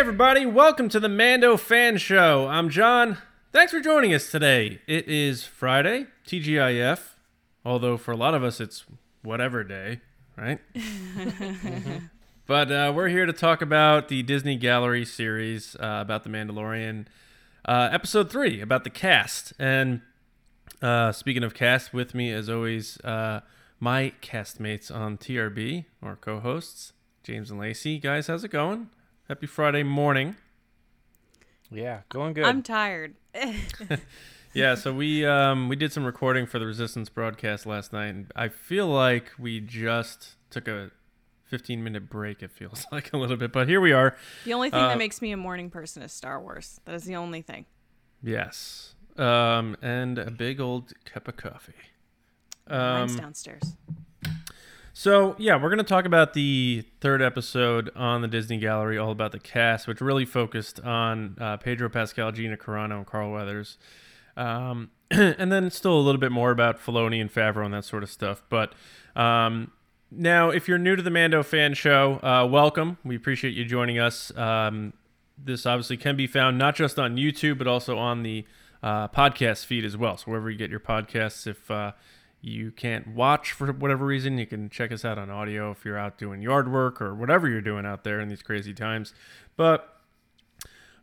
everybody. Welcome to the Mando Fan Show. I'm John. Thanks for joining us today. It is Friday, TGIF, although for a lot of us it's whatever day, right? But uh, we're here to talk about the Disney Gallery series uh, about The Mandalorian, uh, episode three about the cast. And uh, speaking of cast, with me as always, uh, my castmates on TRB or co-hosts, James and Lacey. Guys, how's it going? Happy Friday morning. Yeah, going good. I'm tired. Yeah, so we um, we did some recording for the Resistance broadcast last night, and I feel like we just took a 15 minute break. It feels like a little bit, but here we are. the only thing Uh, that makes me a morning person is Star Wars. That is the only thing. Yes, um, and a big old cup of coffee. Mine's Um, downstairs. So yeah, we're gonna talk about the third episode on the Disney Gallery, all about the cast, which really focused on uh, Pedro Pascal, Gina Carano, and Carl Weathers, um, and then still a little bit more about Filoni and Favreau and that sort of stuff. But um, now, if you're new to the Mando Fan Show, uh, welcome. We appreciate you joining us. Um, this obviously can be found not just on YouTube, but also on the uh, podcast feed as well. So wherever you get your podcasts, if uh, you can't watch for whatever reason, you can check us out on audio if you're out doing yard work or whatever you're doing out there in these crazy times. But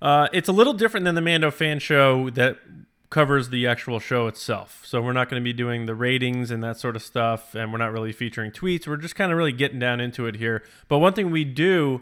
uh, it's a little different than the Mando fan show that covers the actual show itself. So we're not going to be doing the ratings and that sort of stuff, and we're not really featuring tweets. We're just kind of really getting down into it here. But one thing we do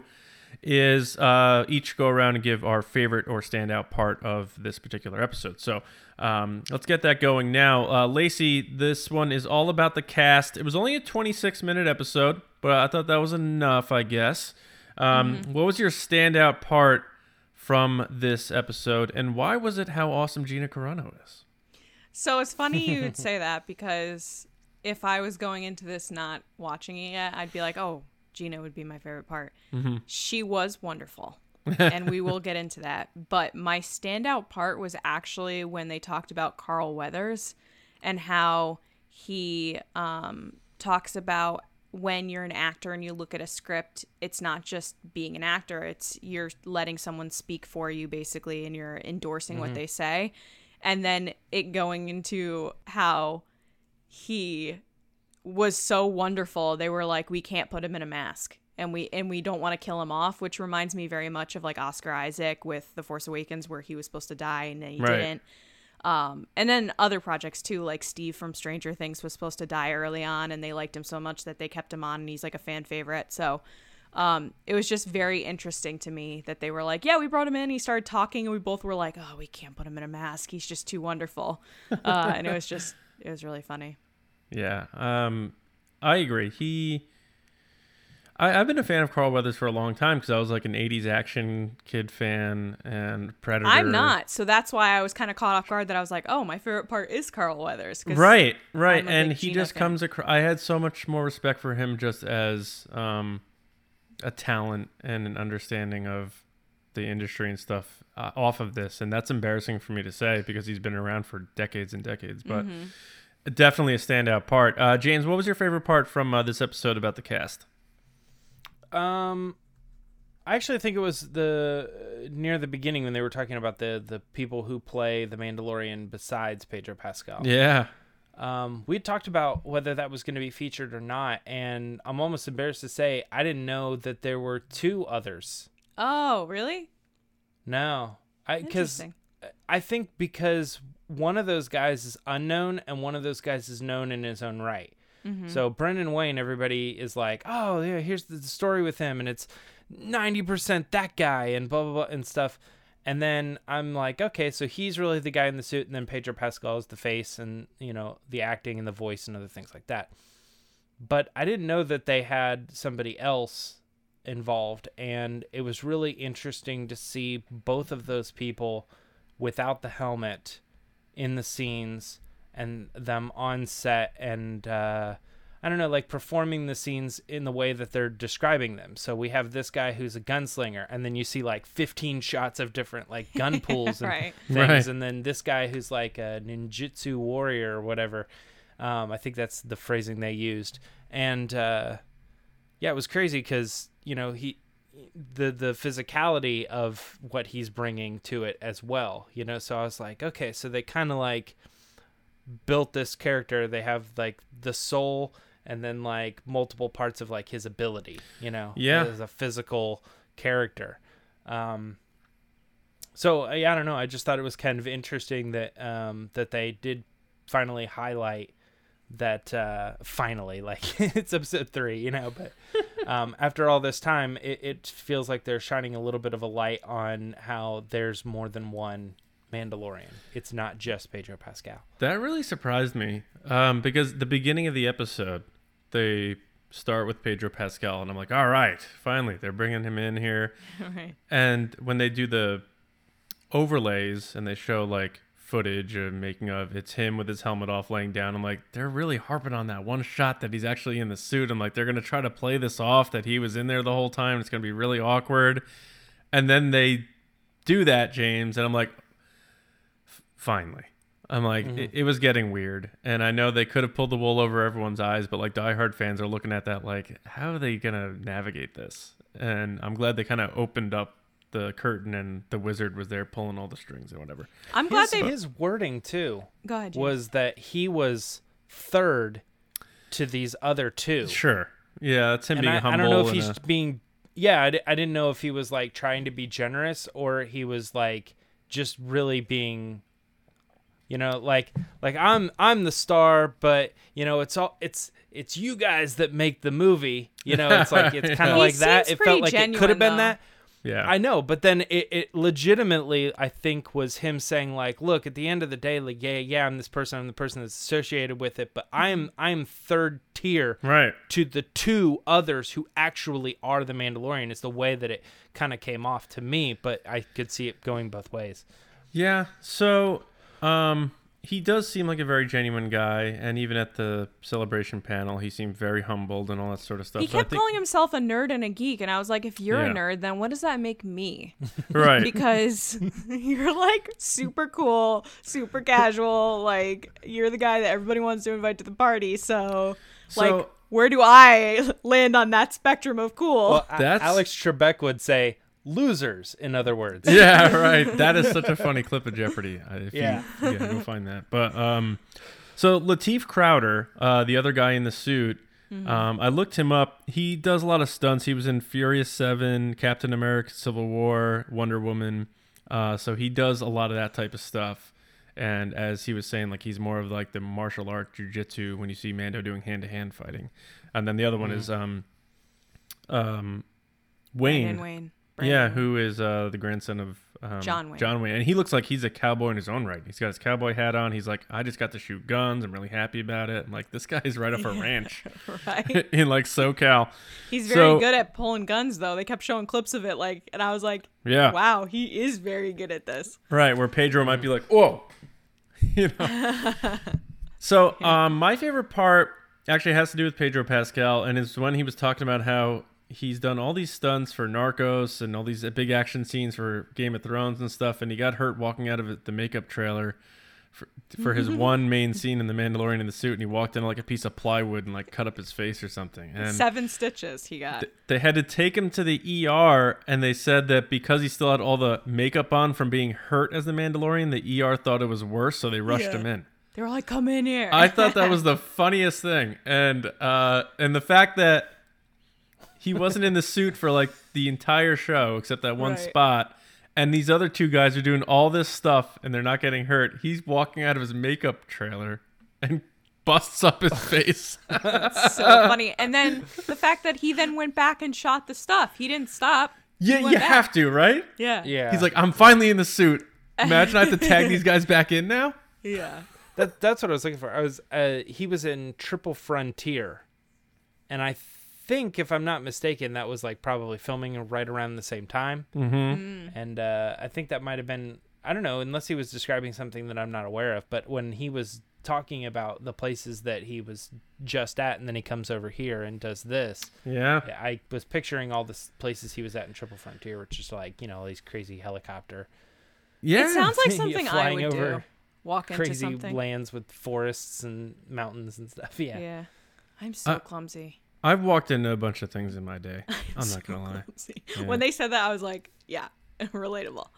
is uh, each go around and give our favorite or standout part of this particular episode. So um, let's get that going now. Uh, Lacey, this one is all about the cast. It was only a 26 minute episode, but I thought that was enough, I guess. Um, What was your standout part from this episode, and why was it how awesome Gina Carano is? So it's funny you would say that because if I was going into this not watching it yet, I'd be like, oh, Gina would be my favorite part. Mm-hmm. She was wonderful. and we will get into that. But my standout part was actually when they talked about Carl Weathers and how he um, talks about when you're an actor and you look at a script, it's not just being an actor, it's you're letting someone speak for you basically and you're endorsing what they say. And then it going into how he was so wonderful. They were like, we can't put him in a mask. And we and we don't want to kill him off, which reminds me very much of like Oscar Isaac with The Force Awakens, where he was supposed to die and then he Right. didn't. Um, and then other projects too, like Steve from Stranger Things was supposed to die early on, and they liked him so much that they kept him on, and he's like a fan favorite. So um, it was just very interesting to me that they were like, "Yeah, we brought him in." He started talking, and we both were like, "Oh, we can't put him in a mask. He's just too wonderful." Uh, and it was just, it was really funny. Yeah, um, I agree. He, I, I've been a fan of Carl Weathers for a long time because I was like an '80s action kid fan and Predator. I'm not, so that's why I was kind of caught off guard that I was like, "Oh, my favorite part is Carl Weathers." Right, right, and he Gina just fan. comes across. I had so much more respect for him just as um, a talent and an understanding of the industry and stuff uh, off of this, and that's embarrassing for me to say because he's been around for decades and decades, but. Mm-hmm. Definitely a standout part. Uh, James, what was your favorite part from uh, this episode about the cast? Um, I actually think it was the uh, near the beginning when they were talking about the the people who play the Mandalorian besides Pedro Pascal. Yeah, Um, we talked about whether that was going to be featured or not, and I'm almost embarrassed to say I didn't know that there were two others. Oh, really? No, I because I think because one of those guys is unknown and one of those guys is known in his own right. Mm-hmm. So Brendan Wayne, everybody is like, oh yeah, here's the the story with him, and it's ninety percent that guy, and blah blah blah and stuff. And then I'm like, okay, so he's really the guy in the suit, and then Pedro Pascal is the face, and you know the acting and the voice and other things like that. But I didn't know that they had somebody else involved, and it was really interesting to see both of those people without the helmet in the scenes and them on set and uh, I don't know, like performing the scenes in the way that they're describing them. So we have this guy who's a gunslinger, and then you see like 15 shots of different like gun pools and Right. things, Right. and then this guy who's like a ninjutsu warrior or whatever. Um, I think that's the phrasing they used, and uh, yeah, it was crazy because you know he the the physicality of what he's bringing to it as well you know? So i was like okay so they kind of like built this character. They have like the soul and then like multiple parts of like his ability you know? Yeah. as a physical character. Um so I, I don't know. I just thought it was kind of interesting that um that they did finally highlight that uh finally like it's episode three you know? But um after all this time it, it feels like they're shining a little bit of a light on how there's more than one mandalorian it's not just pedro pascal That really surprised me um, because the beginning of the episode, they start with Pedro Pascal, and I'm like, all right, finally, they're bringing him in here. right. And when they do the overlays and they show like footage of making of, it's him with his helmet off laying down. I'm like, they're really harping on that one shot that he's actually in the suit. I'm like, they're gonna try to play this off that he was in there the whole time. It's gonna be really awkward. And then they do that, James, and I'm like, finally. I'm like, mm-hmm. it, it was getting weird, and I know they could have pulled the wool over everyone's eyes, but like diehard fans are looking at that like, how are they gonna navigate this? And I'm glad they kind of opened up the curtain, and the wizard was there pulling all the strings and whatever. I'm glad his, they. his wording too Go ahead. James. was that he was third to these other two Sure, yeah, that's him and being I, humble. I don't know if he's uh, being yeah I, didn't know if he was like trying to be generous or he was like just really being you know like like i'm i'm the star but you know it's all it's it's you guys that make the movie you know it's like it's kind of He like that it felt like it could have been though. that yeah, I know, but then it, it legitimately, I think, was him saying like, "Look, at the end of the day, like, yeah, yeah, I'm this person, I'm the person that's associated with it, but I'm I'm third tier right. to the two others who actually are the Mandalorian." It's the way that it kind of came off to me, but I could see it going both ways. Yeah. So, um, he does seem like a very genuine guy, and even at the celebration panel, he seemed very humbled and all that sort of stuff. he So kept think- calling himself a nerd and a geek, and I was like, if you're Yeah. a nerd, then what does that make me? right. because you're like super cool, super casual. Like you're the guy that everybody wants to invite to the party. So, like, where do I land on that spectrum of cool? Well, That's- Alex Trebek would say losers. In other words, yeah, right. That is such a funny clip of Jeopardy. Uh, If Yeah. you, yeah, go find that. But um, so Lateef Crowder, uh, the other guy in the suit, um, I looked him up. He does a lot of stunts. He was in Furious Seven, Captain America: Civil War, Wonder Woman. Uh, so he does a lot of that type of stuff. And as he was saying, like he's more of like the martial art jujitsu when you see Mando doing hand to hand fighting. And then the other one is um, um, Wayne. Wayne. Brandon Yeah, who is uh, the grandson of um, John Wayne. John Wayne, and he looks like he's a cowboy in his own right. He's got his cowboy hat on. He's like, I just got to shoot guns. I'm really happy about it. I'm like, this guy's right off a ranch right? in like SoCal. He's very So- good at pulling guns, though. They kept showing clips of it, like, and I was like, Yeah, wow, he is very good at this. right. Where Pedro might be like, whoa, you know. so, um, my favorite part actually has to do with Pedro Pascal, and is when he was talking about how he's done all these stunts for Narcos and all these big action scenes for Game of Thrones and stuff, and he got hurt walking out of the makeup trailer for, for his one main scene in The Mandalorian in the suit, and he walked in like a piece of plywood and like cut up his face or something. And Seven stitches he got. th- they had to take him to the ER, and they said that because he still had all the makeup on from being hurt as the Mandalorian, the ER thought it was worse, so they rushed Yeah. him in. they were like, come in here. I thought that was the funniest thing, and uh, and the fact that he wasn't in the suit for like the entire show except that one Right. spot, and these other two guys are doing all this stuff and they're not getting hurt. He's walking out of his makeup trailer and busts up his face. so funny. And then the fact that he then went back and shot the stuff. He didn't stop. yeah, you back. have to, right? Yeah. yeah, He's like, I'm finally in the suit. Imagine I have to tag these guys back in now. Yeah. That that's what I was looking for. I was uh, he was in Triple Frontier, and I think if I'm not mistaken, that was like probably filming right around the same time. Mm-hmm. And uh, I think that might have been I don't know unless he was describing something that I'm not aware of. But when he was talking about the places that he was just at, and then he comes over here and does this, Yeah. I was picturing all the places he was at in Triple Frontier, which is like you know all these crazy helicopter, Yeah. It sounds like Yeah, something I flying would over do. Walk into crazy something. lands with forests and mountains and stuff. Yeah. Yeah. I'm so Uh, clumsy. I've walked into a bunch of things in my day. I'm not gonna lie. Yeah. When they said that, I was like, yeah, relatable.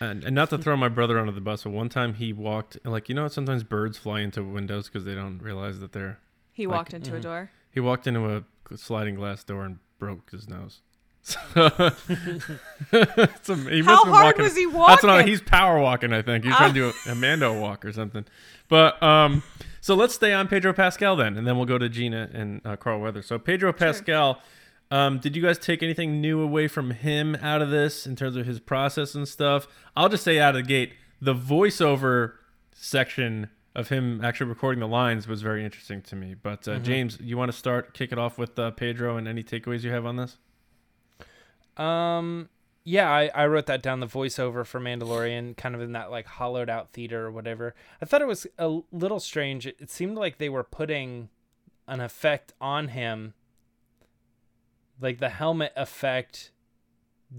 And, and not to throw my brother under the bus, but one time he walked like you know sometimes birds fly into windows because they don't realize that they're. He Like, walked into a door. He walked into a sliding glass door and broke his nose. So it's a, he How hard walking- was he walking? That's what I, he's power walking. I think he's trying to do a, a Mando walk or something. But um, so let's stay on Pedro Pascal then, and then we'll go to Gina and uh, Carl Weather. So Pedro Pascal, um, did you guys take anything new away from him out of this in terms of his process and stuff? I'll just say out of the gate, the voiceover section of him actually recording the lines was very interesting to me. But uh, James, you want to start kick it off with uh, Pedro and any takeaways you have on this? Um, yeah, I, I wrote that down. The voiceover for Mandalorian, kind of in that like hollowed out theater or whatever. I thought it was a little strange. It, it seemed like they were putting an effect on him, like the helmet effect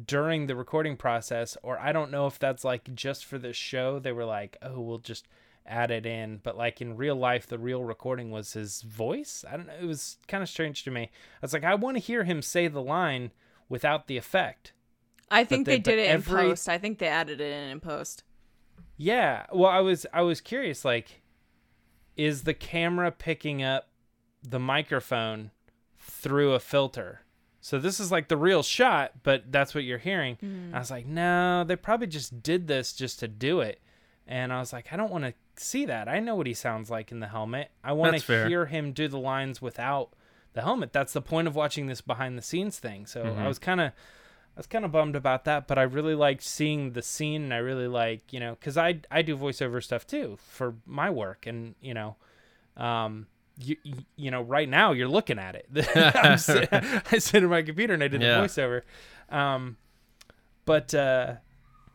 during the recording process, or I don't know if that's like just for the show. They were like, oh, we'll just add it in, but like in real life, the real recording was his voice. I don't know. It was kind of strange to me. I was like, I want to hear him say the line without the effect. I think they- they, did it every- in post. I think they added it in in post. Yeah. Well, I was I was curious like is the camera picking up the microphone through a filter? So this is like the real shot, but that's what you're hearing. Mm. I was like, "No, they probably just did this just to do it." And I was like, "I don't want to see that. I know what he sounds like in the helmet. I want to hear him do the lines without the helmet. That's the point of watching this behind the scenes thing." So I mm-hmm. was kind of I was kind of bummed about that, but I really liked seeing the scene, and I really like you know because I I do voiceover stuff too for my work, and you know, um, you you, know right now you're looking at it. I'm sit, I sit at my computer and I did Yeah. the voiceover, um, but uh,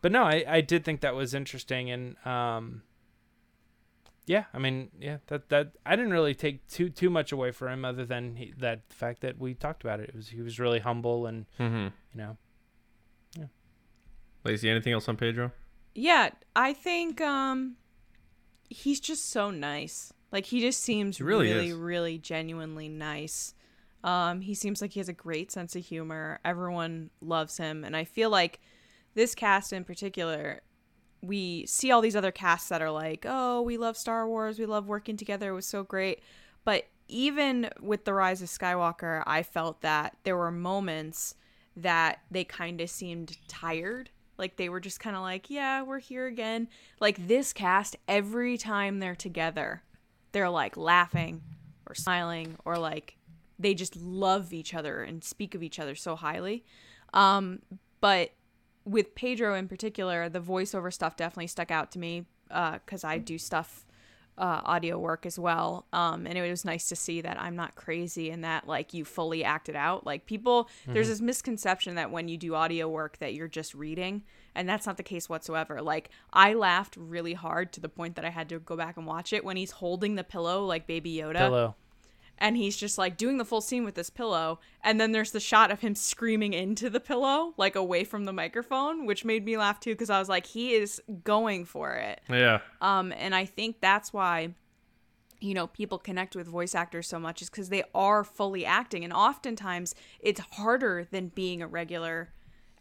but no, I I did think that was interesting, and um, yeah, I mean yeah that that I didn't really take too too much away from him other than he, that fact that we talked about it. It was he was really humble and Mm-hmm. you know. Lacey, anything else on Pedro? Yeah, I think um he's just so nice. Like he just seems He really really, really, genuinely nice. Um, he seems like he has a great sense of humor. Everyone loves him, and I feel like this cast in particular, we see all these other casts that are like, "Oh, we love Star Wars. We love working together. It was so great." But even with the Rise of Skywalker, I felt that there were moments that they kind of seemed tired. Like they were just kind of like, "Yeah, we're here again." Like this cast, every time they're together, they're like laughing or smiling or like they just love each other and speak of each other so highly. Um, but with Pedro in particular, the voiceover stuff definitely stuck out to me because I do stuff uh, audio work as well. Um, and it was nice to see that I'm not crazy and that like you fully acted out. Like people, there's this misconception that when you do audio work that you're just reading, and that's not the case whatsoever. Like I laughed really hard to the point that I had to go back and watch it when he's holding the pillow like Baby Yoda Pillow. And he's just like doing the full scene with this pillow and then there's the shot of him screaming into the pillow like away from the microphone which made me laugh too because i was like he is going for it Yeah. um and i think that's why you know people connect with voice actors so much is because they are fully acting and oftentimes it's harder than being a regular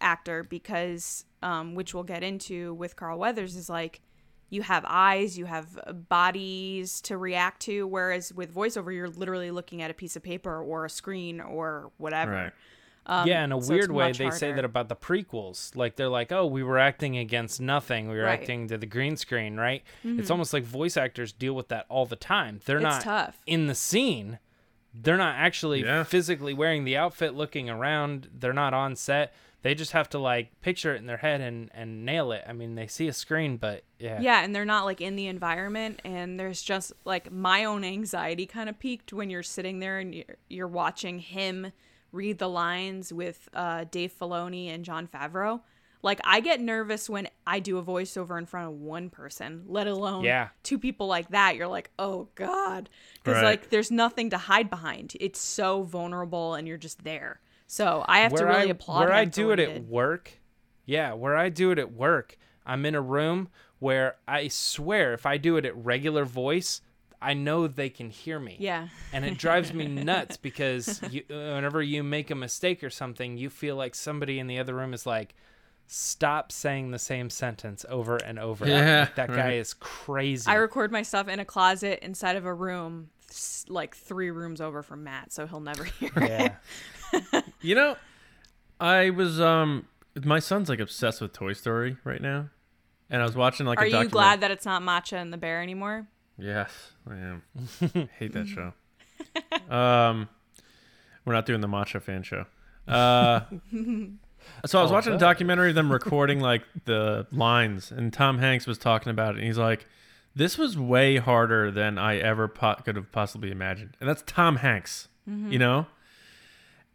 actor because um which we'll get into with carl weathers is like you have eyes you have bodies to react to whereas with voiceover you're literally looking at a piece of paper or a screen or whatever Right. um, yeah, in a so weird way, much they say that about the prequels. Like they're like, "Oh, we were acting against nothing. We were Right. Mm-hmm. acting to the green screen, right?" It's almost like voice actors deal with that all the time. They're It's not tough. in the scene. They're not actually Yeah. physically wearing the outfit, looking around. They're not on set. They just have to like picture it in their head and and nail it. I mean, they see a screen, but yeah, Yeah, and they're not like in the environment, and there's just like my own anxiety kind of peaked when you're sitting there and you're, you're watching him read the lines with uh, Dave Filoni and Jon Favreau. Like I get nervous when I do a voiceover in front of one person, let alone Yeah. two people like that. You're like, oh god, because Right. like there's nothing to hide behind. It's so vulnerable, and you're just there. So I have to really I, applaud where him I do it at did. work. Yeah, where I do it at work, I'm in a room where I swear if I do it at regular voice, I know they can hear me. Yeah. And it drives me nuts because you, whenever you make a mistake or something, you feel like somebody in the other room is like, stop saying the same sentence over and over. Yeah, Like, that guy right. is crazy. I record my stuff in a closet inside of a room, like three rooms over from Matt, so he'll never hear it. Yeah. You know, I was um my son's like obsessed with Toy Story right now. And I was watching like Are a you document- glad that it's not Masha and the Bear anymore? Yes, I am. Hate that show. Um we're not doing the Masha fan show. Uh so I was Oh, watching a documentary of them recording like the lines and Tom Hanks was talking about it and he's like this was way harder than I ever po- could have possibly imagined. And that's Tom Hanks, you know?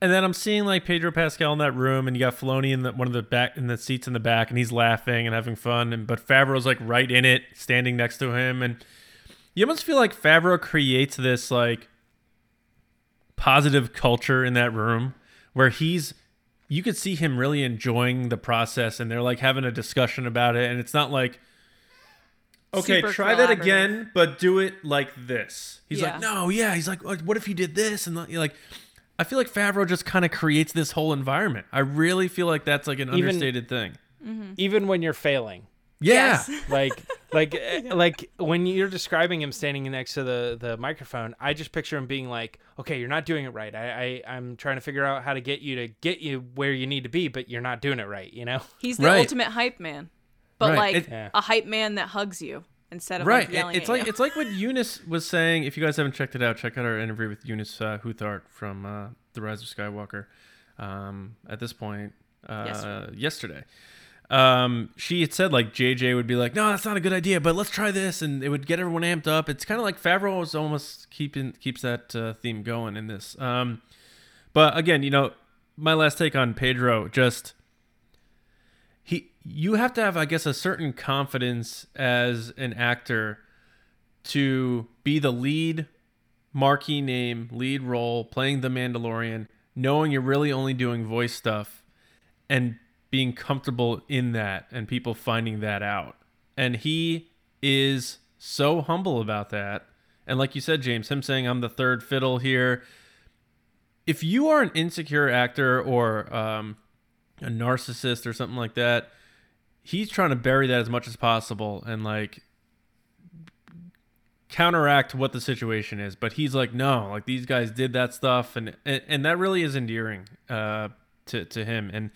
And then I'm seeing like Pedro Pascal in that room, and you got Filoni in the, one of the back in the seats in the back, and he's laughing and having fun. And but Favreau's like right in it, standing next to him, and you almost feel like Favreau creates this like positive culture in that room where he's you could see him really enjoying the process, and they're like having a discussion about it, and it's not like. Okay, Super try that again, but do it like this. He's Yeah. like, no, yeah. He's like, what if he did this? And you're like, I feel like Favreau just kind of creates this whole environment. I really feel like that's like an Even- understated thing. Mm-hmm. Even when you're failing. Yeah. Yes. like like like when you're describing him standing next to the the microphone i just picture him being like okay you're not doing it right i, I i'm trying to figure out how to get you to get you where you need to be but you're not doing it right you know He's the Right. ultimate hype man, but Right. like It- a hype man that hugs you instead of right. like yelling it's at like you. it's like what Eunice was saying. If you guys haven't checked it out, check out our interview with Eunice uh, Huthart from uh, The Rise of Skywalker. Um, at this point, uh, Yesterday. yesterday. Um, she had said like JJ would be like, no, that's not a good idea, but let's try this, and it would get everyone amped up. It's kind of like Favreau was almost keeping keeps that uh, theme going in this. Um, but again, you know, my last take on Pedro, just he, you have to have, I guess, a certain confidence as an actor to be the lead marquee name, lead role, playing the Mandalorian, knowing you're really only doing voice stuff and being comfortable in that and people finding that out. And he is so humble about that. And like you said, James, him saying, I'm the third fiddle here. If you are an insecure actor or um, a narcissist or something like that, he's trying to bury that as much as possible and like counteract what the situation is. But he's like no like these guys did that stuff and and, and that really is endearing uh to to him. And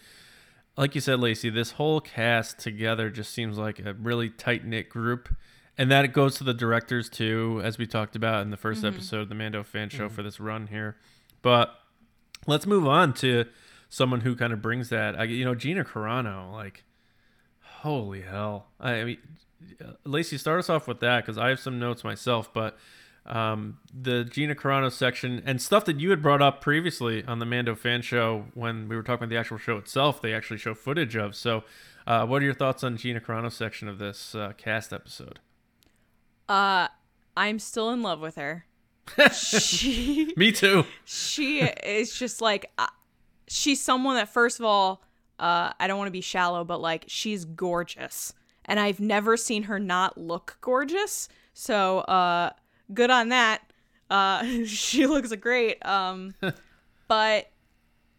like you said lacey this whole cast together just seems like a really tight-knit group. And that goes to the directors too as we talked about in the 1st episode of the mando fan show for this run here. But let's move on to someone who kind of brings that I, you know gina carano like holy hell i mean uh, Lacey, start us off with that because I have some notes myself. But um, the Gina Carano section and stuff that you had brought up previously on the Mando fan show when we were talking about the actual show itself, they actually show footage of. So, uh, what are your thoughts on Gina Carano section of this uh, cast episode? uh, I'm still in love with her. she Me too. she is just like uh, she's someone that first of all uh i don't want to be shallow but like she's gorgeous. And i've never seen her not look gorgeous. So uh good on that. Uh she looks great um but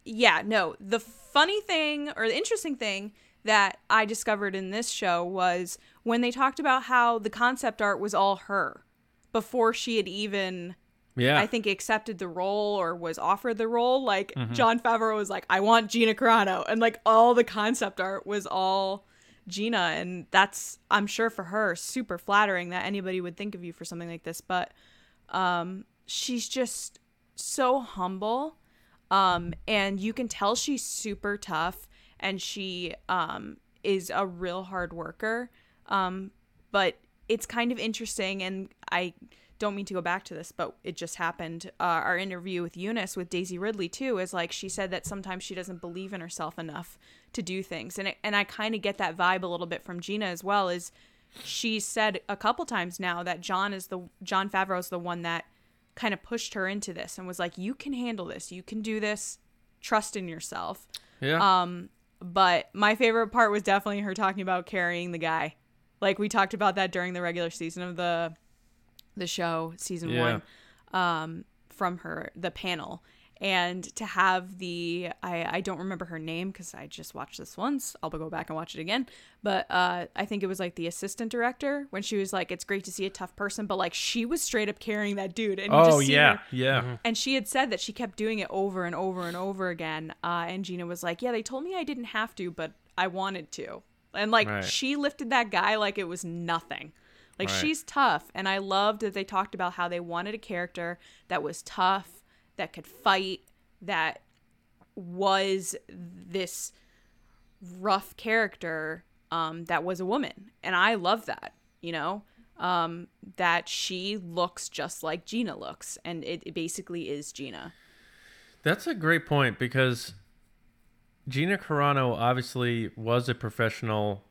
yeah no. The funny thing or the interesting thing that i discovered in this show was when they talked about how the concept art was all her before she had even Yeah. I think accepted the role or was offered the role. Like Jon Favreau was like, I want Gina Carano, and like all the concept art was all Gina, and that's I'm sure for her super flattering that anybody would think of you for something like this. But um, she's just so humble, um, and you can tell she's super tough, and she um is a real hard worker. Um, but it's kind of interesting, and I don't mean to go back to this, but it just happened. Uh, our interview with Eunice with Daisy Ridley too is like she said that sometimes she doesn't believe in herself enough to do things, and it, and I kind of get that vibe a little bit from Gina as well. Is she said a couple times now that John is the Jon Favreau is the one that kind of pushed her into this and was like, "You can handle this. You can do this. Trust in yourself." yeah. Um, but my favorite part was definitely her talking about carrying the guy. Like we talked about that during the regular season of the the show season Yeah. one um, from her the panel and to have the I, I don't remember her name because I just watched this once. I'll go back and watch it again. But uh, I think it was like the assistant director when she was like, "It's great to see a tough person," but like she was straight up carrying that dude. And Oh just yeah, her- yeah. and she had said that she kept doing it over and over and over again. Uh, and Gina was like, "Yeah, they told me I didn't have to, but I wanted to." And like Right. she lifted that guy like it was nothing. Like Right. she's tough, and I loved that they talked about how they wanted a character that was tough, that could fight, that was this rough character um, that was a woman, and I love that. You know, um, that she looks just like Gina looks, and it, it basically is Gina. That's a great point because Gina Carano obviously was a professional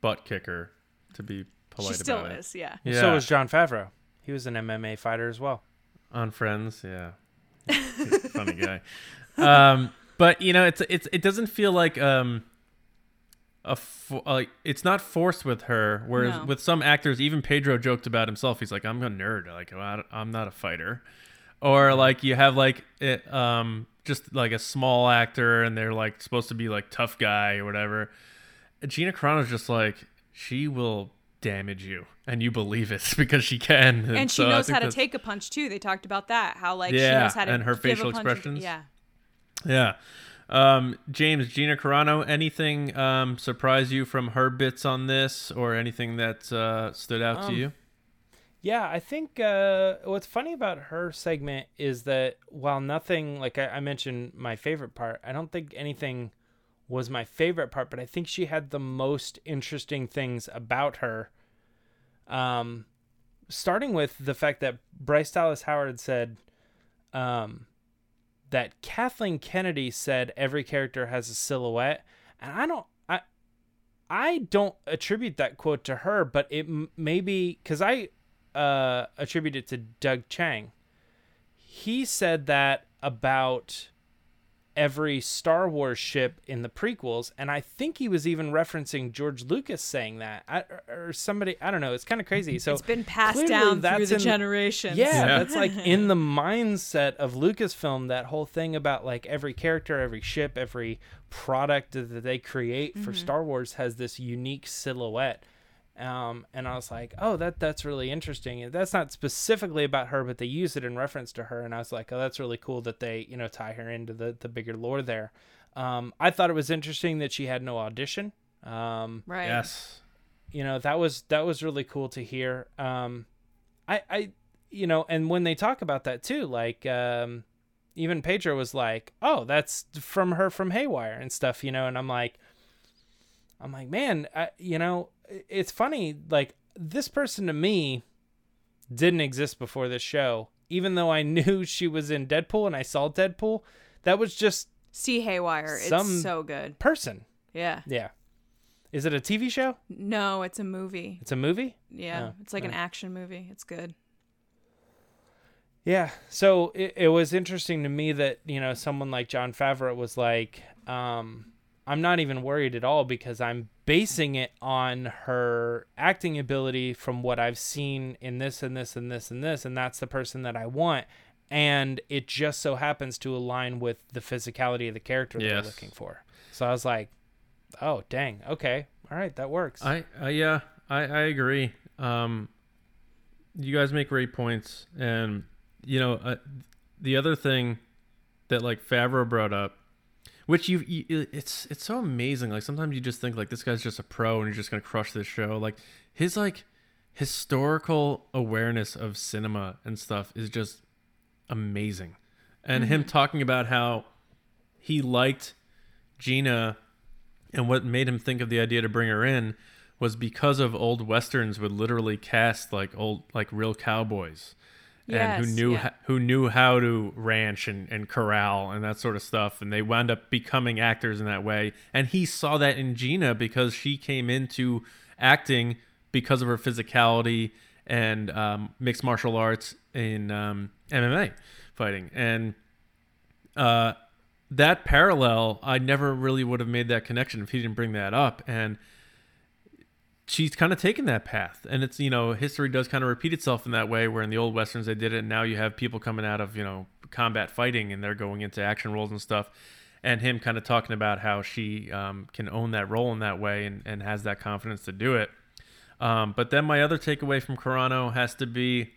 butt kicker, to be polite she still about it. is, yeah. Yeah. So was Jon Favreau. He was an MMA fighter as well. on Friends. Yeah, He's a funny guy. Um, but you know, it's it's it doesn't feel like um a fo- like it's not forced with her. Whereas No. with some actors, even Pedro joked about himself. He's like, I'm a nerd. Like I- I'm not a fighter. Or like you have like it, um just like a small actor and they're like supposed to be like tough guy or whatever. Gina Carano's just like she will damage you and you believe it because she can And she so knows how to that's- take a punch too. They talked about that. How like she Yeah, knows how to and her a facial punch and- expressions. Yeah. Yeah. Um, James, Gina Carano, anything um, surprise you from her bits on this or anything that uh, stood out to Um, you? Yeah, I think uh, what's funny about her segment is that while nothing, like I, I mentioned, my favorite part, I don't think anything was my favorite part, but I think she had the most interesting things about her. Um, starting with the fact that Bryce Dallas Howard said um, that Kathleen Kennedy said every character has a silhouette, and I don't, I, I don't attribute that quote to her, but it m- maybe because I uh, attribute it to Doug Chiang. He said that about every Star Wars ship in the prequels, and I think he was even referencing George Lucas saying that, I, or somebody. I don't know. It's kind of crazy. So it's been passed clearly down through the in- generations. yeah, Yeah. that's like in the mindset of Lucasfilm. That whole thing about like every character, every ship, every product that they create for mm-hmm. Star Wars has this unique silhouette. Um, and I was like, oh, that that's really interesting. That's not specifically about her, but they use it in reference to her. And I was like, oh, that's really cool that they you know tie her into the the bigger lore there. Um, I thought it was interesting that she had no audition. Um, Right. Yes. you know that was that was really cool to hear um i i you know and when they talk about that too like um even pedro was like oh that's from her from haywire and stuff you know and i'm like i'm like man I, you know i- it's funny like this person to me didn't exist before this show even though i knew she was in deadpool and i saw deadpool that was just See Haywire. Some- It's so good. person Yeah. yeah is it a tv show No, it's a movie. it's a movie Yeah. Oh, it's like an oh. action movie. It's good. Yeah. So it, it was interesting to me that, you know, someone like Jon Favreau was like, um, I'm not even worried at all because I'm basing it on her acting ability from what I've seen in this and this and this and this. And that's the person that I want. And it just so happens to align with the physicality of the character that Yes. we're looking for. So I was like, oh, dang. Okay. All right. That works. I, I yeah, I, I agree. Um, you guys make great points, and you know, uh, the other thing that like Favreau brought up, which you, you, it's it's so amazing. Like sometimes you just think like this guy's just a pro and he's just gonna crush this show. Like his like historical awareness of cinema and stuff is just amazing, and him mm-hmm. talking about how he liked Gina and what made him think of the idea to bring her in was because of old westerns would literally cast like old like real cowboys and who knew yeah. who knew how to ranch and, and corral and that sort of stuff and they wound up becoming actors in that way and he saw that in Gina because she came into acting because of her physicality and um, mixed martial arts in um, MMA fighting and uh, that parallel, I never really would have made that connection if he didn't bring that up. And she's kind of taken that path. And it's you know history does kind of repeat itself in that way where in the old westerns they did it and now you have people coming out of you know combat fighting and they're going into action roles and stuff. And him kind of talking about how she um, can own that role in that way and, and has that confidence to do it. Um, but then my other takeaway from Carano has to be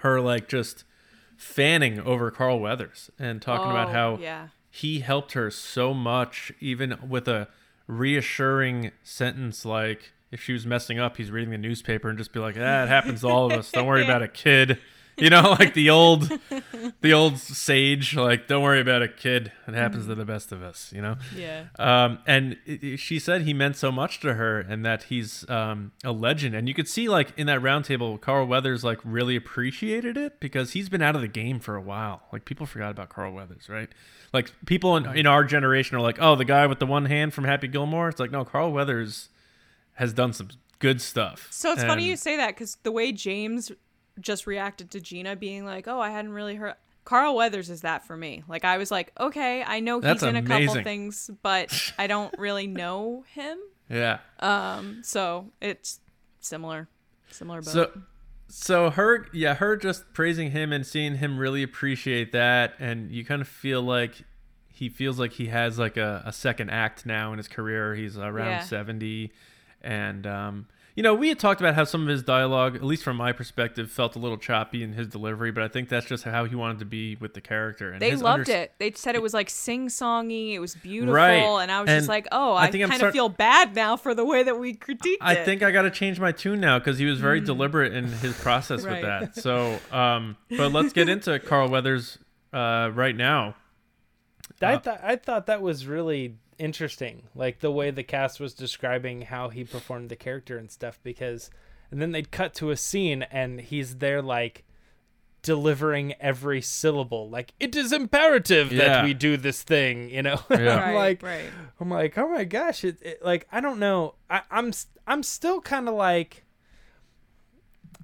her like just fanning over Carl Weathers and talking about Oh, how yeah. he helped her so much, even with a reassuring sentence like, if she was messing up, he's reading the newspaper and just be like, ah, it happens to all of us. Don't worry about a kid. You know, like the old, the old sage, like, don't worry about a kid. It happens to the best of us, you know? Yeah. Um, and it, it- she said he meant so much to her and that he's um, a legend. And you could see, like, in that roundtable, Carl Weathers, like, really appreciated it because he's been out of the game for a while. Like, people forgot about Carl Weathers, right? Like, people in, in our generation are like, oh, the guy with the one hand from Happy Gilmore. It's like, no, Carl Weathers has done some good stuff. So it's funny you say that because the way James just reacted to Gina being like, "Oh, I hadn't really heard." Carl Weathers is that for me. Like I was like, okay, I know he's in a couple things, but I don't really know him. Yeah. Um, so it's similar, similar. Boat. So, so her, yeah, her just praising him and seeing him really appreciate that, and you kind of feel like he feels like he has like a, a second act now in his career. He's around Yeah. seventy, and um, you know, we had talked about how some of his dialogue, at least from my perspective, felt a little choppy in his delivery, but I think that's just how he wanted to be with the character. And they loved under- it. They said it was like sing songy. It was beautiful, Right. and I was And just like, oh, I I, think I'm kind start- of feel bad now for the way that we critiqued I it. think I got to change my tune now because he was very deliberate in his process with Mm. That. So, um, but let's get into Carl Weathers uh, right now. I Uh, thought I thought that was really interesting, like the way the cast was describing how he performed the character and stuff. Because, and then they'd cut to a scene and he's there like delivering every syllable, like it is imperative Yeah. that we do this thing. You know, Yeah. I'm right, like, right. I'm like, oh my gosh, it, it like I don't know. I, I'm I'm still kind of like.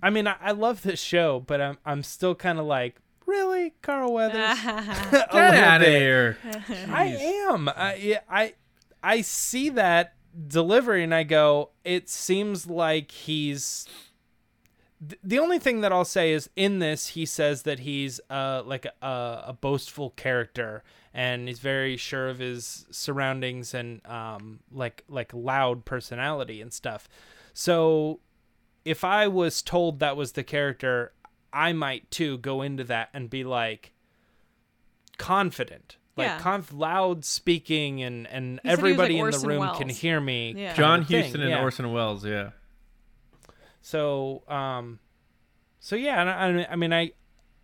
I mean, I, I love this show, but I'm I'm still kind of like, really, Carl Weathers. A Get out of here. I am. I, I I see that delivery and I go, it seems like he's the only thing that I'll say is in this he says that he's uh like a, a boastful character and he's very sure of his surroundings and um like like loud personality and stuff. So if I was told that was the character, I might too go into that and be like confident. Like Yeah. conf- loud speaking and and He said he was everybody like in the room can hear me. Yeah. John of thing, Houston and yeah. Orson Welles, yeah. So, um, so yeah, and I, I mean, I,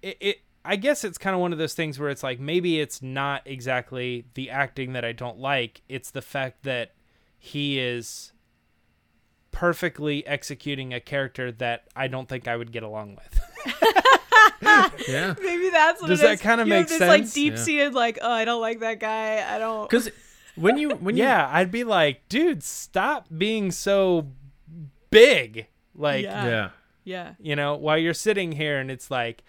it, it, I guess it's kind of one of those things where it's like maybe it's not exactly the acting that I don't like. It's the fact that he is perfectly executing a character that I don't think I would get along with. Yeah. Maybe that's what Does it that is. kinda You have make this, Like sense? deep Yeah. seated, like, oh, I don't like that guy. I don't. Because when you, when you, yeah, I'd be like, dude, stop being so big. Like, Yeah. yeah. Yeah. you know, while you're sitting here and it's like,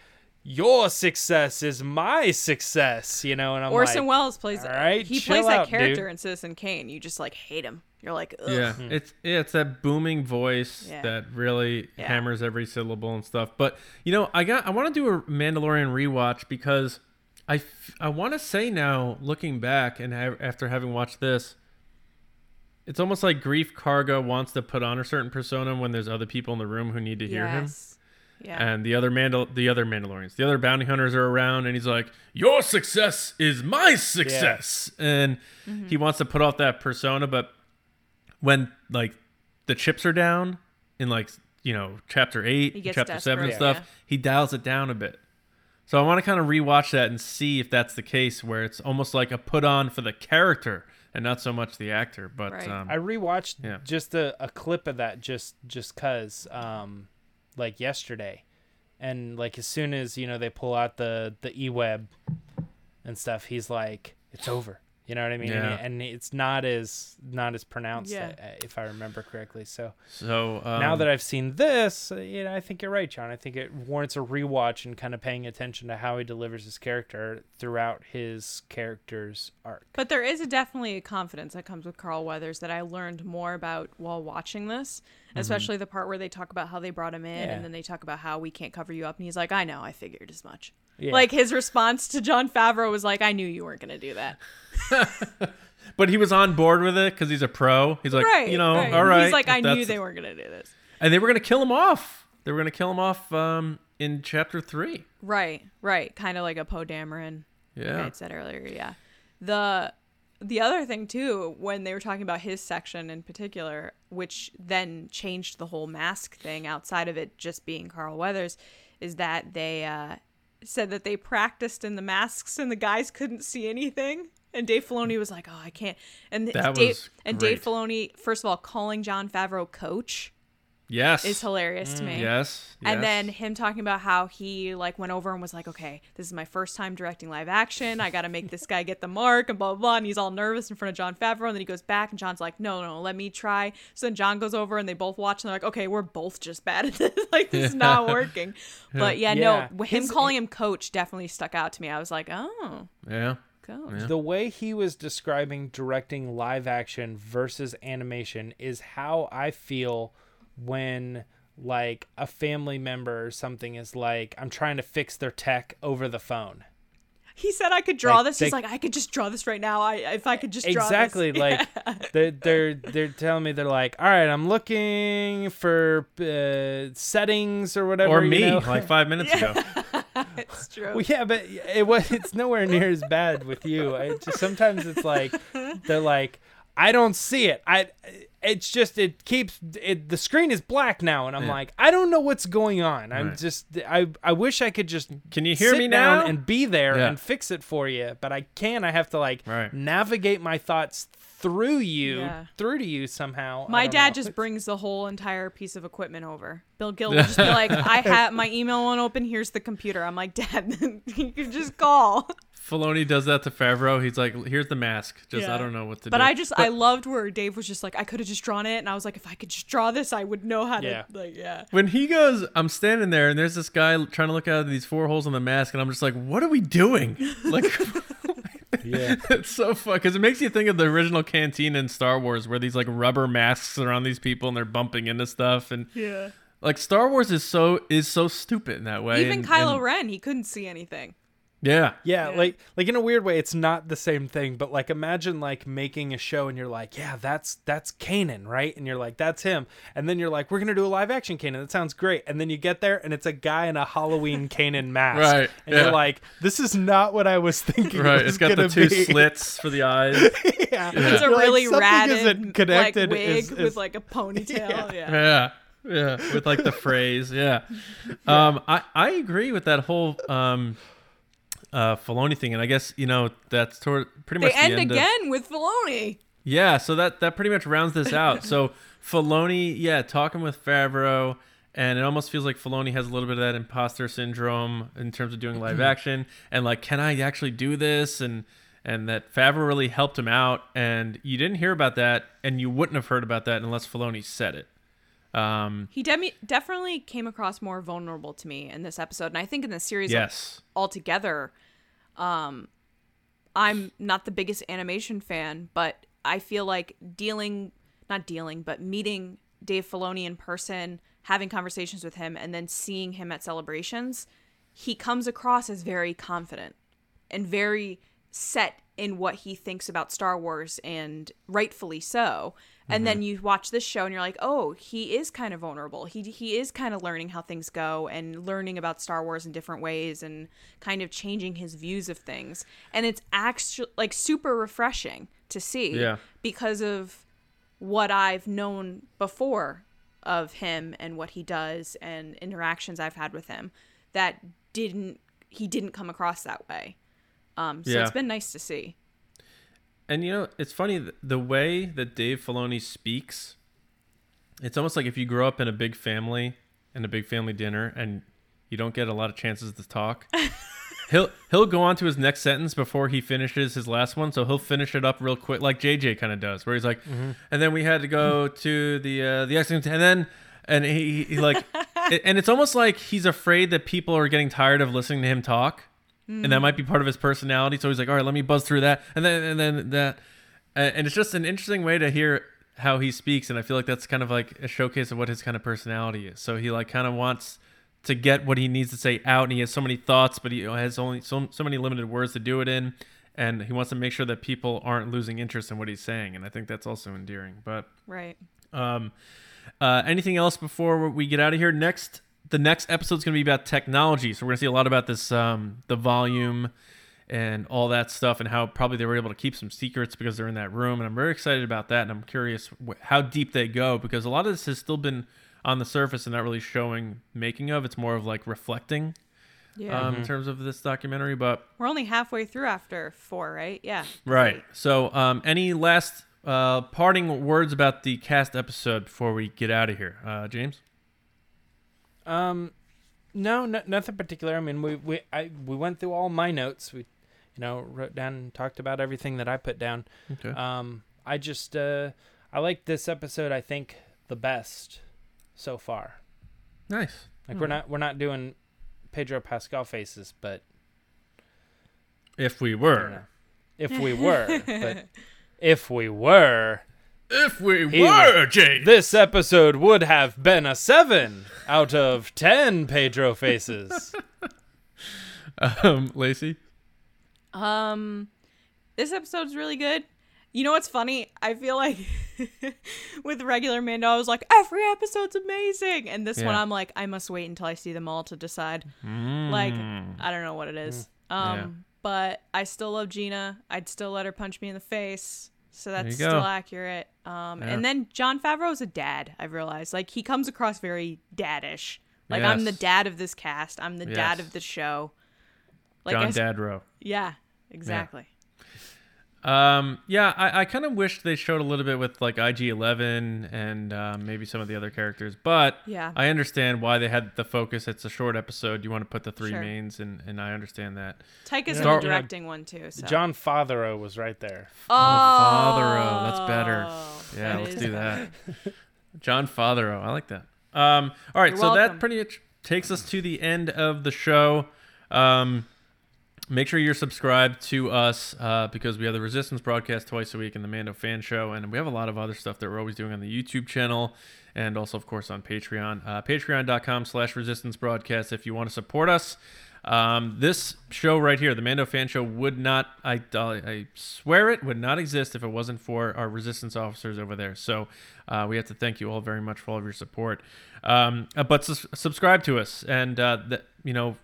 your success is my success, you know, and I'm Orson like, Welles plays. "All right, he chill plays that character dude." in Citizen Kane. You just like hate him. You're like, Ugh. Yeah, it's yeah, it's that booming voice Yeah. that really Yeah. hammers every syllable and stuff. But you know, I got I want to do a Mandalorian rewatch because I I want to say now, looking back and ha- after having watched this, it's almost like Greef Karga wants to put on a certain persona when there's other people in the room who need to hear him. Yes. Yeah. And the other Mandal- the other Mandalorians, the other bounty hunters are around, and he's like, "Your success is my success," and Mm-hmm. he wants to put off that persona. But when like the chips are down in like you know chapter eight, chapter seven, and stuff, yeah. he dials it down a bit. So I want to kind of rewatch that and see if that's the case, where it's almost like a put on for the character and not so much the actor. But Right. um, I rewatched Yeah. just a, a clip of that just just cause um like yesterday. And like as soon as, you know, they pull out the the e-web and stuff, he's like, It's over. You know what I mean? Yeah. And, and it's not as not as pronounced, Yeah. uh, if I remember correctly. So So um, now that I've seen this, uh, you know, I think you're right, John. I think it warrants a rewatch and kind of paying attention to how he delivers his character throughout his character's arc. But there is a definitely a confidence that comes with Carl Weathers that I learned more about while watching this, especially the part where they talk about how they brought him in Mm-hmm. Yeah. and then they talk about how we can't cover you up. And he's like, I know, I figured as much. Yeah. Like his response to Jon Favreau was like, I knew you weren't going to do that. but he was on board with it because he's a pro. He's like, right. you know, right. all right. He's like, I knew they weren't going to do this. and they were gonna kill him off. They were gonna kill him off um, in chapter three. Right, right. Kind of like a Poe Dameron Yeah. I said earlier. Yeah. The the other thing too, when they were talking about his section in particular, which then changed the whole mask thing outside of it just being Carl Weathers, is that they uh, said that they practiced in the masks and the guys couldn't see anything. And Dave Filoni was like, "Oh, I can't." And That Dave was and Dave great. Filoni, first of all, calling Jon Favreau coach Yes. is hilarious to mm. me. Yes. And then him talking about how he like went over and was like, "Okay, this is my first time directing live action. I got to make this guy get the mark and blah blah blah." And he's all nervous in front of Jon Favreau. And then he goes back, and Jon's like, "No, no, let me try." So then Jon goes over, and they both watch, and they're like, "Okay, we're both just bad at this. like this is not working." But yeah, Yeah. no, him His- calling him coach definitely stuck out to me. I was like, "Oh, Yeah. coach." The way he was describing directing live action versus animation is how I feel when like a family member or something is like I'm trying to fix their tech over the phone. He said I could draw Like, this. they- He's like, "I could just draw this right now. I if I could just draw exactly this." like they're, they're they're telling me they're like all right i'm looking for uh, settings or whatever Or you me, know? like five minutes ago. it's true. well yeah but it was it's nowhere near as bad with you I just sometimes it's like they're like i don't see it i it's just it keeps it the screen is black now and i'm Yeah. like i don't know what's going on i'm Right. just i i wish i could just Can you hear sit me down now? and be there Yeah. and fix it for you but i can't. i have to like Right. navigate my thoughts through you Yeah. through to you somehow My dad know. just brings the whole entire piece of equipment over. Bill Gill will just be like, "I have my email won't open. Here's the computer." I'm like, "Dad, you can just call." Filoni does that to Favreau. He's like, "Here's the mask. Just Yeah. I don't know what to do. But do." I just I loved where Dave was just like, "I could have just drawn it," and I was like, "If I could just draw this, I would know how to." Like, yeah. when he goes, I'm standing there, and there's this guy trying to look out of these four holes in the mask, and I'm just like, "What are we doing?" Like, yeah it's so fun because it makes you think of the original canteen in Star Wars, where these like rubber masks are on these people, and they're bumping into stuff, and Yeah. like Star Wars is so is so stupid in that way. Even and- Kylo and- Ren, he couldn't see anything. Yeah, Yeah, Yeah. like like in a weird way, it's not the same thing. But like, imagine like making a show, and you're like, yeah, that's that's Kanan, right? And you're like, that's him. And then you're like, we're gonna do a live action Kanan. That sounds great. And then you get there, and it's a guy in a Halloween Kanan mask. Right, And yeah. you're like, this is not what I was thinking. right. It was It's got the two be. slits for the eyes. yeah. It's a You're like, really something ratted isn't like connected wig is- with like a ponytail. yeah. yeah yeah with like the phrase yeah um i i agree with that whole um uh Filoni thing and i guess you know that's toward pretty They much the end end of- again with Filoni. yeah so that that pretty much rounds this out. So Filoni yeah talking with Favreau and it almost feels like Filoni has a little bit of that imposter syndrome in terms of doing live action and like can I actually do this? And and that Favreau really helped him out and you didn't hear about that and you wouldn't have heard about that unless Filoni said it um He demi- definitely came across more vulnerable to me in this episode, and I think in the series yes altogether. Um, I'm not the biggest animation fan, but I feel like dealing, not dealing, but meeting Dave Filoni in person, having conversations with him, and then seeing him at celebrations, he comes across as very confident and very set in what he thinks about Star Wars, and rightfully so. And then you watch this show and you're like, oh, he is kind of vulnerable. He he is kind of learning how things go and learning about Star Wars in different ways and kind of changing his views of things. And it's actually like super refreshing to see Yeah. because of what I've known before of him and what he does and interactions I've had with him that didn't he didn't come across that way. Um, so Yeah. it's been nice to see. And you know, it's funny the way that Dave Filoni speaks. It's almost like if you grow up in a big family and a big family dinner and you don't get a lot of chances to talk. he'll he'll go on to his next sentence before he finishes his last one, so he'll finish it up real quick, like JJ kind of does, where he's like, and then we had to go to the uh, the X, and then and he, he like, it- and it's almost like he's afraid that people are getting tired of listening to him talk, and that might be part of his personality. So he's like, all right, let me buzz through that, and then and then that, and and it's just an interesting way to hear how he speaks, and I feel like that's kind of like a showcase of what his kind of personality is. So he like kind of wants to get what he needs to say out, and he has so many thoughts, but he has only so so many limited words to do it in, and he wants to make sure that people aren't losing interest in what he's saying, and I think that's also endearing. But Right. um, uh, anything else before we get out of here? Next, the next episode is going to be about technology, so we're going to see a lot about this, um, the volume, and all that stuff, and how probably they were able to keep some secrets because they're in that room, and I'm very excited about that, and I'm curious wh- how deep they go because a lot of this has still been on the surface and not really showing making of. It's more of like reflecting Yeah. um, in terms of this documentary, but We're only halfway through after four, right? Yeah. Right. So, um, any last uh, parting words about the cast episode before we get out of here, uh, James? Um, no, no, nothing particular. I mean, we we I we went through all my notes. We, you know, wrote down and talked about everything that I put down. Okay. Um, I just uh, I like this episode. I think the best so far. nice. Like we're not we're not doing Pedro Pascal faces, but If we were, if we were, but if we were, if we He were, James. this episode would have been a seven out of ten Pedro faces. um, Lacey. Um, this episode's really good. You know what's funny? I feel like with regular Mando, I was like, every episode's amazing, and this one, I'm like, I must wait until I see them all to decide. Like, Mm. I don't know what it is. Um, Yeah. but I still love Gina. I'd still let her punch me in the face. So that's go. still accurate. Um, Yeah. and then Jon Favreau's a dad. I've realized, like, he comes across very daddish. Like, I'm the dad of this cast. I'm the dad of the show. Like, John I Dadrow. yeah, exactly. Um, yeah, I, I kind of wish they showed a little bit with like IG11 and um, maybe some of the other characters, but Yeah. I understand why they had the focus. It's a short episode. You want to put the three Sure. mains, and, and I understand that. Taika's Star- in the directing one too. So. John Fatherow was right there. Oh, Fatherow, that's better. Yeah, that let's do better. that. John Fatherow, I like that. Um, all right, You're so that pretty much takes us to the end of the show. Um, make sure you're subscribed to us uh, because we have the Resistance broadcast twice a week and the Mando Fan Show, and we have a lot of other stuff that we're always doing on the YouTube channel and also, of course, on Patreon. Uh, Patreon.com slash Resistance Broadcast if you want to support us. Um, this show right here, the Mando Fan Show, would not, I, I swear it, would not exist if it wasn't for our resistance officers over there. So uh, we have to thank you all very much for all of your support. Um, uh, but sus- subscribe to us, and uh, that you know,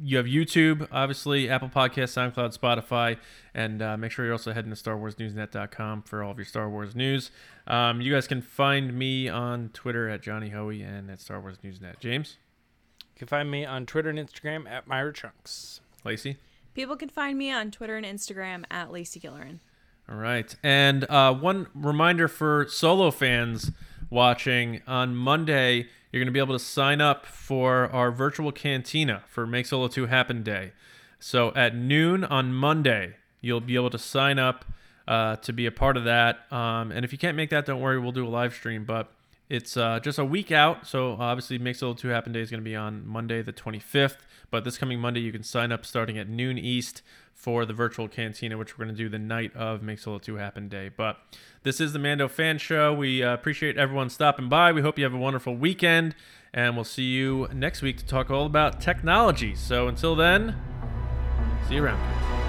you have YouTube, obviously, Apple Podcasts, SoundCloud, Spotify, and uh, make sure you're also heading to StarWarsNewsNet.com for all of your Star Wars news. Um, you guys can find me on Twitter at Johnny Hoey and at Star Wars Newsnet. James, You can find me on Twitter and Instagram at Myra Trunks. Lacey. People can find me on Twitter and Instagram at Lacey Gillerin. All right. And uh, one reminder for solo fans watching on Monday, you're going to be able to sign up for our virtual cantina for Make Solo 2 Happen Day. So at noon on Monday, you'll be able to sign up uh, to be a part of that. Um, and if you can't make that, don't worry, we'll do a live stream. But it's uh, just a week out. So obviously, Make Solo 2 Happen Day is going to be on Monday, the 25th. But this coming Monday, you can sign up starting at noon East for the virtual cantina, which we're going to do the night of Make Solo 2 Happen Day. But this is the Mando Fan Show. We uh, appreciate everyone stopping by. We hope you have a wonderful weekend, and we'll see you next week to talk all about technology. So until then, see you around.